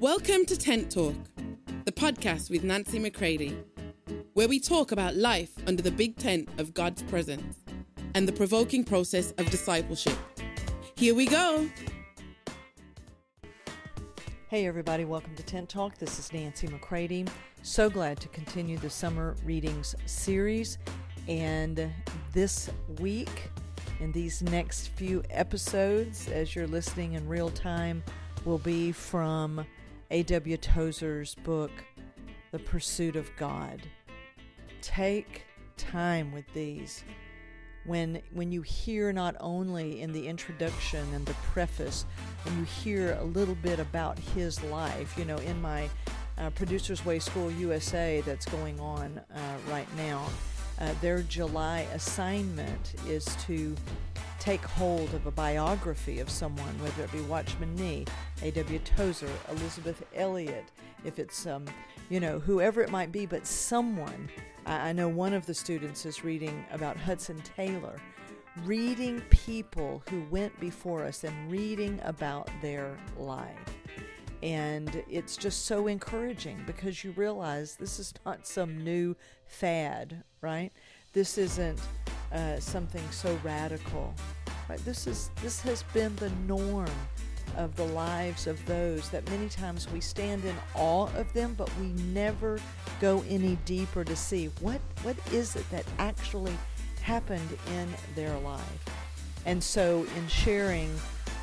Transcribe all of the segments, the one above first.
Welcome to Tent Talk, the podcast with Nancy McCready, where we talk about life under the big tent of God's presence and the provoking process of discipleship. Here we go. Hey, everybody, welcome to Tent Talk. This is Nancy McCready. So glad to continue the summer readings series. And this week, in these next few episodes, as you're listening in real time, will be from A.W. Tozer's book, The Pursuit of God. Take time with these. When, when you hear not only in the introduction and the preface, when you hear a little bit about his life, you know, in my uh, Producers Way School USA that's going on uh, right now, uh, their July assignment is to take hold of a biography of someone, whether it be Watchman Nee, A.W. Tozer, Elisabeth Elliot, if it's, um, you know, whoever it might be, but someone. I, I know one of the students is reading about Hudson Taylor, reading people who went before us and reading about their life. And it's just so encouraging because you realize this is not some new fad, right? This isn't uh, something so radical. Right? This is this has been the norm of the lives of those that many times we stand in awe of them, but we never go any deeper to see what what is it that actually happened in their life. And so, in sharing,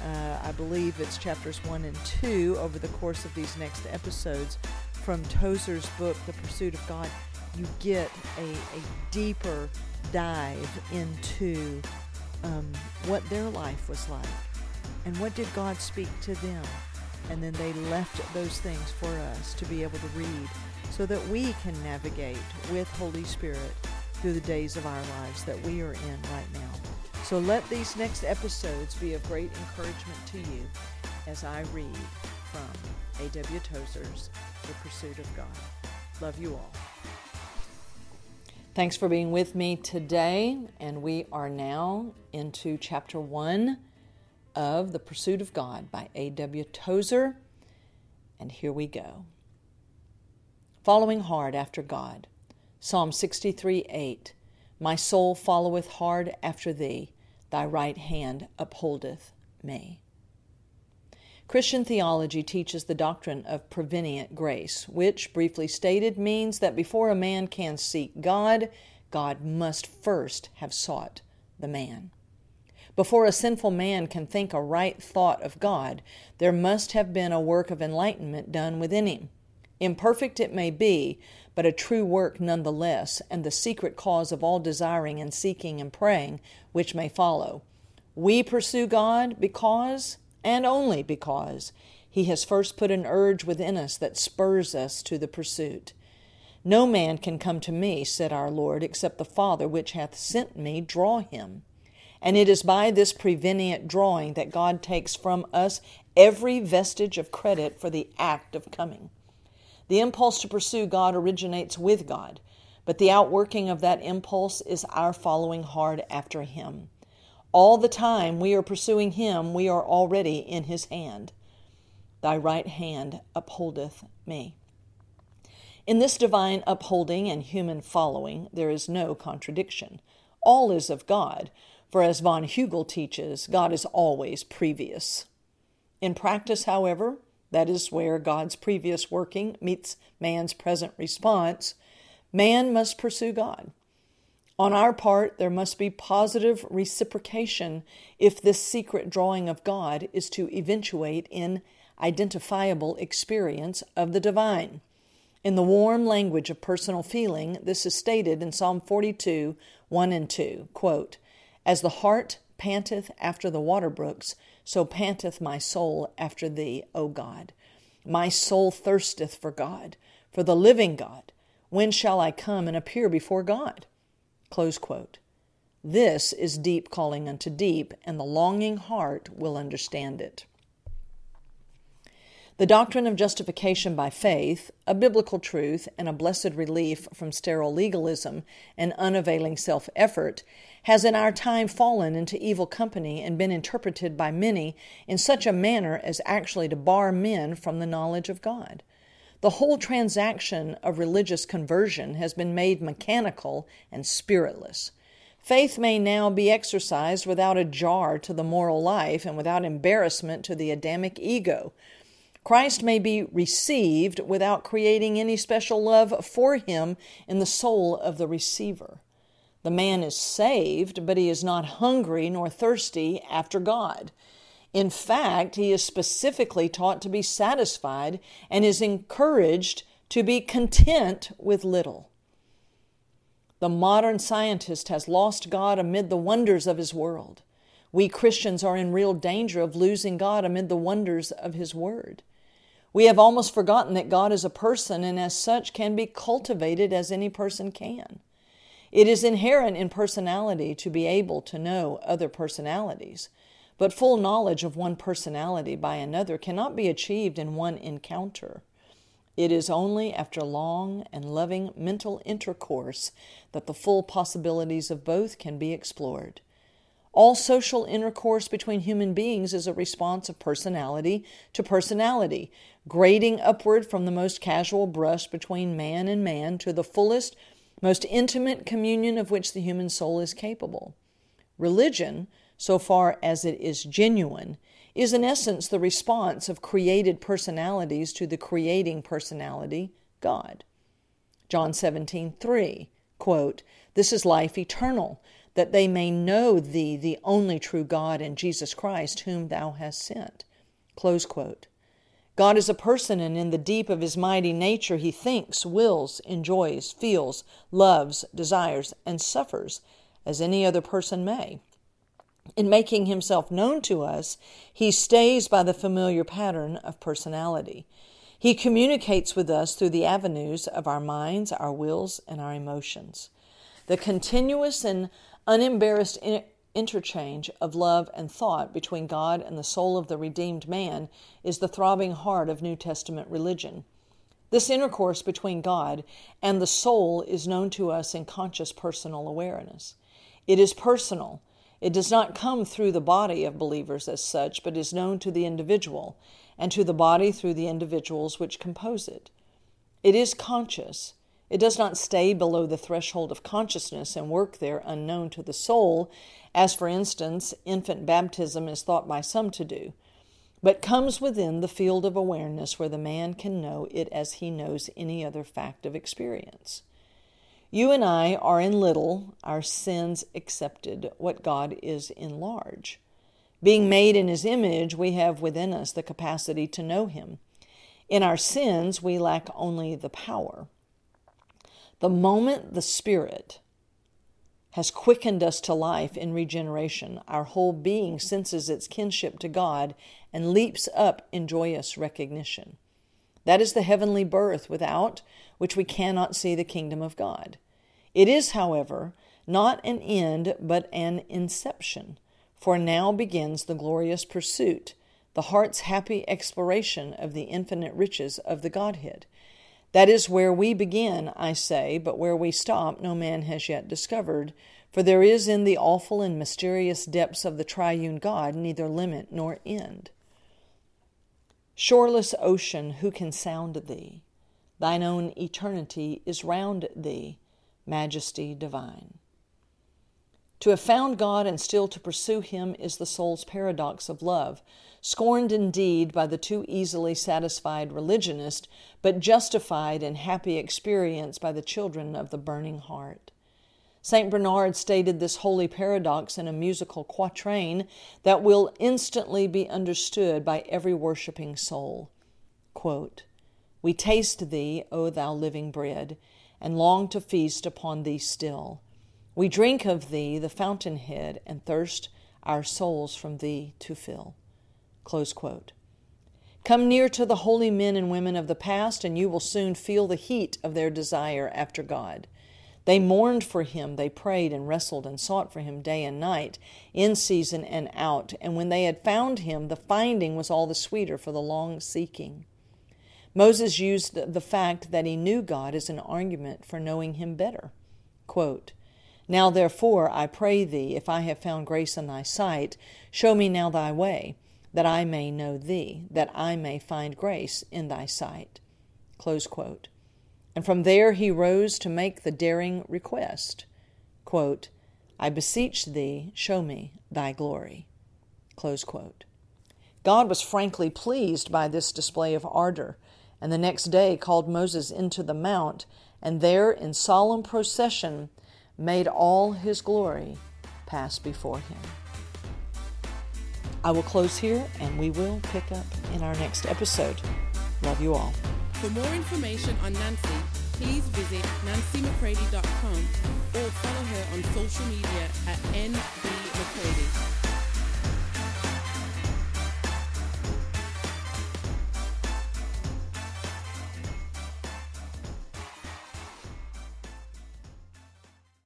uh, I believe it's chapters one and two over the course of these next episodes from Tozer's book, The Pursuit of God, you get a, a deeper dive into um, what their life was like and what did God speak to them. And then they left those things for us to be able to read so that we can navigate with Holy Spirit through the days of our lives that we are in right now. So let these next episodes be of great encouragement to you as I read from A.W. Tozer's The Pursuit of God. Love you all. Thanks for being with me today, and we are now into chapter one of The Pursuit of God by A.W. Tozer. And here we go. Following hard after God. Psalm 63 8. My soul followeth hard after thee, thy right hand upholdeth me. Christian theology teaches the doctrine of prevenient grace, which, briefly stated, means that before a man can seek God, God must first have sought the man. Before a sinful man can think a right thought of God, there must have been a work of enlightenment done within him. Imperfect it may be, but a true work nonetheless, and the secret cause of all desiring and seeking and praying which may follow. We pursue God because and only because He has first put an urge within us that spurs us to the pursuit. No man can come to me, said our Lord, except the Father which hath sent me draw him. And it is by this prevenient drawing that God takes from us every vestige of credit for the act of coming. The impulse to pursue God originates with God, but the outworking of that impulse is our following hard after Him. All the time we are pursuing him, we are already in his hand. Thy right hand upholdeth me. In this divine upholding and human following, there is no contradiction. All is of God, for as von Hugel teaches, God is always previous. In practice, however, that is where God's previous working meets man's present response, man must pursue God. On our part, there must be positive reciprocation if this secret drawing of God is to eventuate in identifiable experience of the divine. In the warm language of personal feeling, this is stated in Psalm 42 1 and 2. Quote, As the hart panteth after the water brooks, so panteth my soul after thee, O God. My soul thirsteth for God, for the living God. When shall I come and appear before God? This is deep calling unto deep, and the longing heart will understand it. The doctrine of justification by faith, a biblical truth and a blessed relief from sterile legalism and unavailing self effort, has in our time fallen into evil company and been interpreted by many in such a manner as actually to bar men from the knowledge of God. The whole transaction of religious conversion has been made mechanical and spiritless. Faith may now be exercised without a jar to the moral life and without embarrassment to the Adamic ego Christ may be received without creating any special love for him in the soul of the receiver. The man is saved, but he is not hungry nor thirsty after God. In fact, he is specifically taught to be satisfied and is encouraged to be content with little. The modern scientist has lost God amid the wonders of his world. We Christians are in real danger of losing God amid the wonders of his word. We have almost forgotten that God is a person and as such can be cultivated as any person can. It is inherent in personality to be able to know other personalities, but full knowledge of one personality by another cannot be achieved in one encounter. It is only after long and loving mental intercourse that the full possibilities of both can be explored. All social intercourse between human beings is a response of personality to personality, grading upward from the most casual brush between man and man to the fullest, most intimate communion of which the human soul is capable. Religion, so far as it is genuine, is in essence the response of created personalities to the creating personality, God. John 17, 3, quote, This is life eternal, that they may know thee, the only true God, and Jesus Christ, whom thou hast sent. Close quote. God is a person, and in the deep of his mighty nature, he thinks, wills, enjoys, feels, loves, desires, and suffers as any other person may. In making himself known to us, he stays by the familiar pattern of personality. He communicates with us through the avenues of our minds, our wills, and our emotions. The continuous and unembarrassed interchange of love and thought between God and the soul of the redeemed man is the throbbing heart of New Testament religion. This intercourse between God and the soul is known to us in conscious personal awareness. It is personal. It does not come through the body of believers as such, but is known to the individual, and to the body through the individuals which compose it. It is conscious. It does not stay below the threshold of consciousness and work there unknown to the soul, as for instance, infant baptism is thought by some to do, but comes within the field of awareness where the man can know it as he knows any other fact of experience. You and I are in little, our sins accepted, what God is in large. Being made in his image, we have within us the capacity to know him. In our sins, we lack only the power. The moment the Spirit, has quickened us to life in regeneration. Our whole being senses its kinship to God and leaps up in joyous recognition. That is the heavenly birth without which we cannot see the kingdom of God. It is, however, not an end but an inception, for now begins the glorious pursuit, the heart's happy exploration of the infinite riches of the Godhead. That is where we begin, I say, but where we stop no man has yet discovered, for there is in the awful and mysterious depths of the triune God neither limit nor end. Shoreless ocean, who can sound thee? Thine own eternity is round thee, majesty divine. To have found God and still to pursue Him is the soul's paradox of love, scorned indeed by the too easily satisfied religionist, but justified in happy experience by the children of the burning heart. St. Bernard stated this holy paradox in a musical quatrain that will instantly be understood by every worshipping soul. Quote, we taste thee, O thou living bread, and long to feast upon thee still. We drink of thee, the fountainhead, and thirst our souls from thee to fill. Come near to the holy men and women of the past, and you will soon feel the heat of their desire after God. They mourned for him, they prayed and wrestled and sought for him day and night, in season and out. And when they had found him, the finding was all the sweeter for the long seeking. Moses used the fact that he knew God as an argument for knowing him better. Quote, now therefore I pray thee, if I have found grace in thy sight, show me now thy way, that I may know thee, that I may find grace in thy sight. And from there he rose to make the daring request quote, I beseech thee, show me thy glory. God was frankly pleased by this display of ardor, and the next day called Moses into the mount, and there in solemn procession made all his glory pass before him. I will close here and we will pick up in our next episode. Love you all. For more information on Nancy, please visit nancymccready.com or follow her on social media at n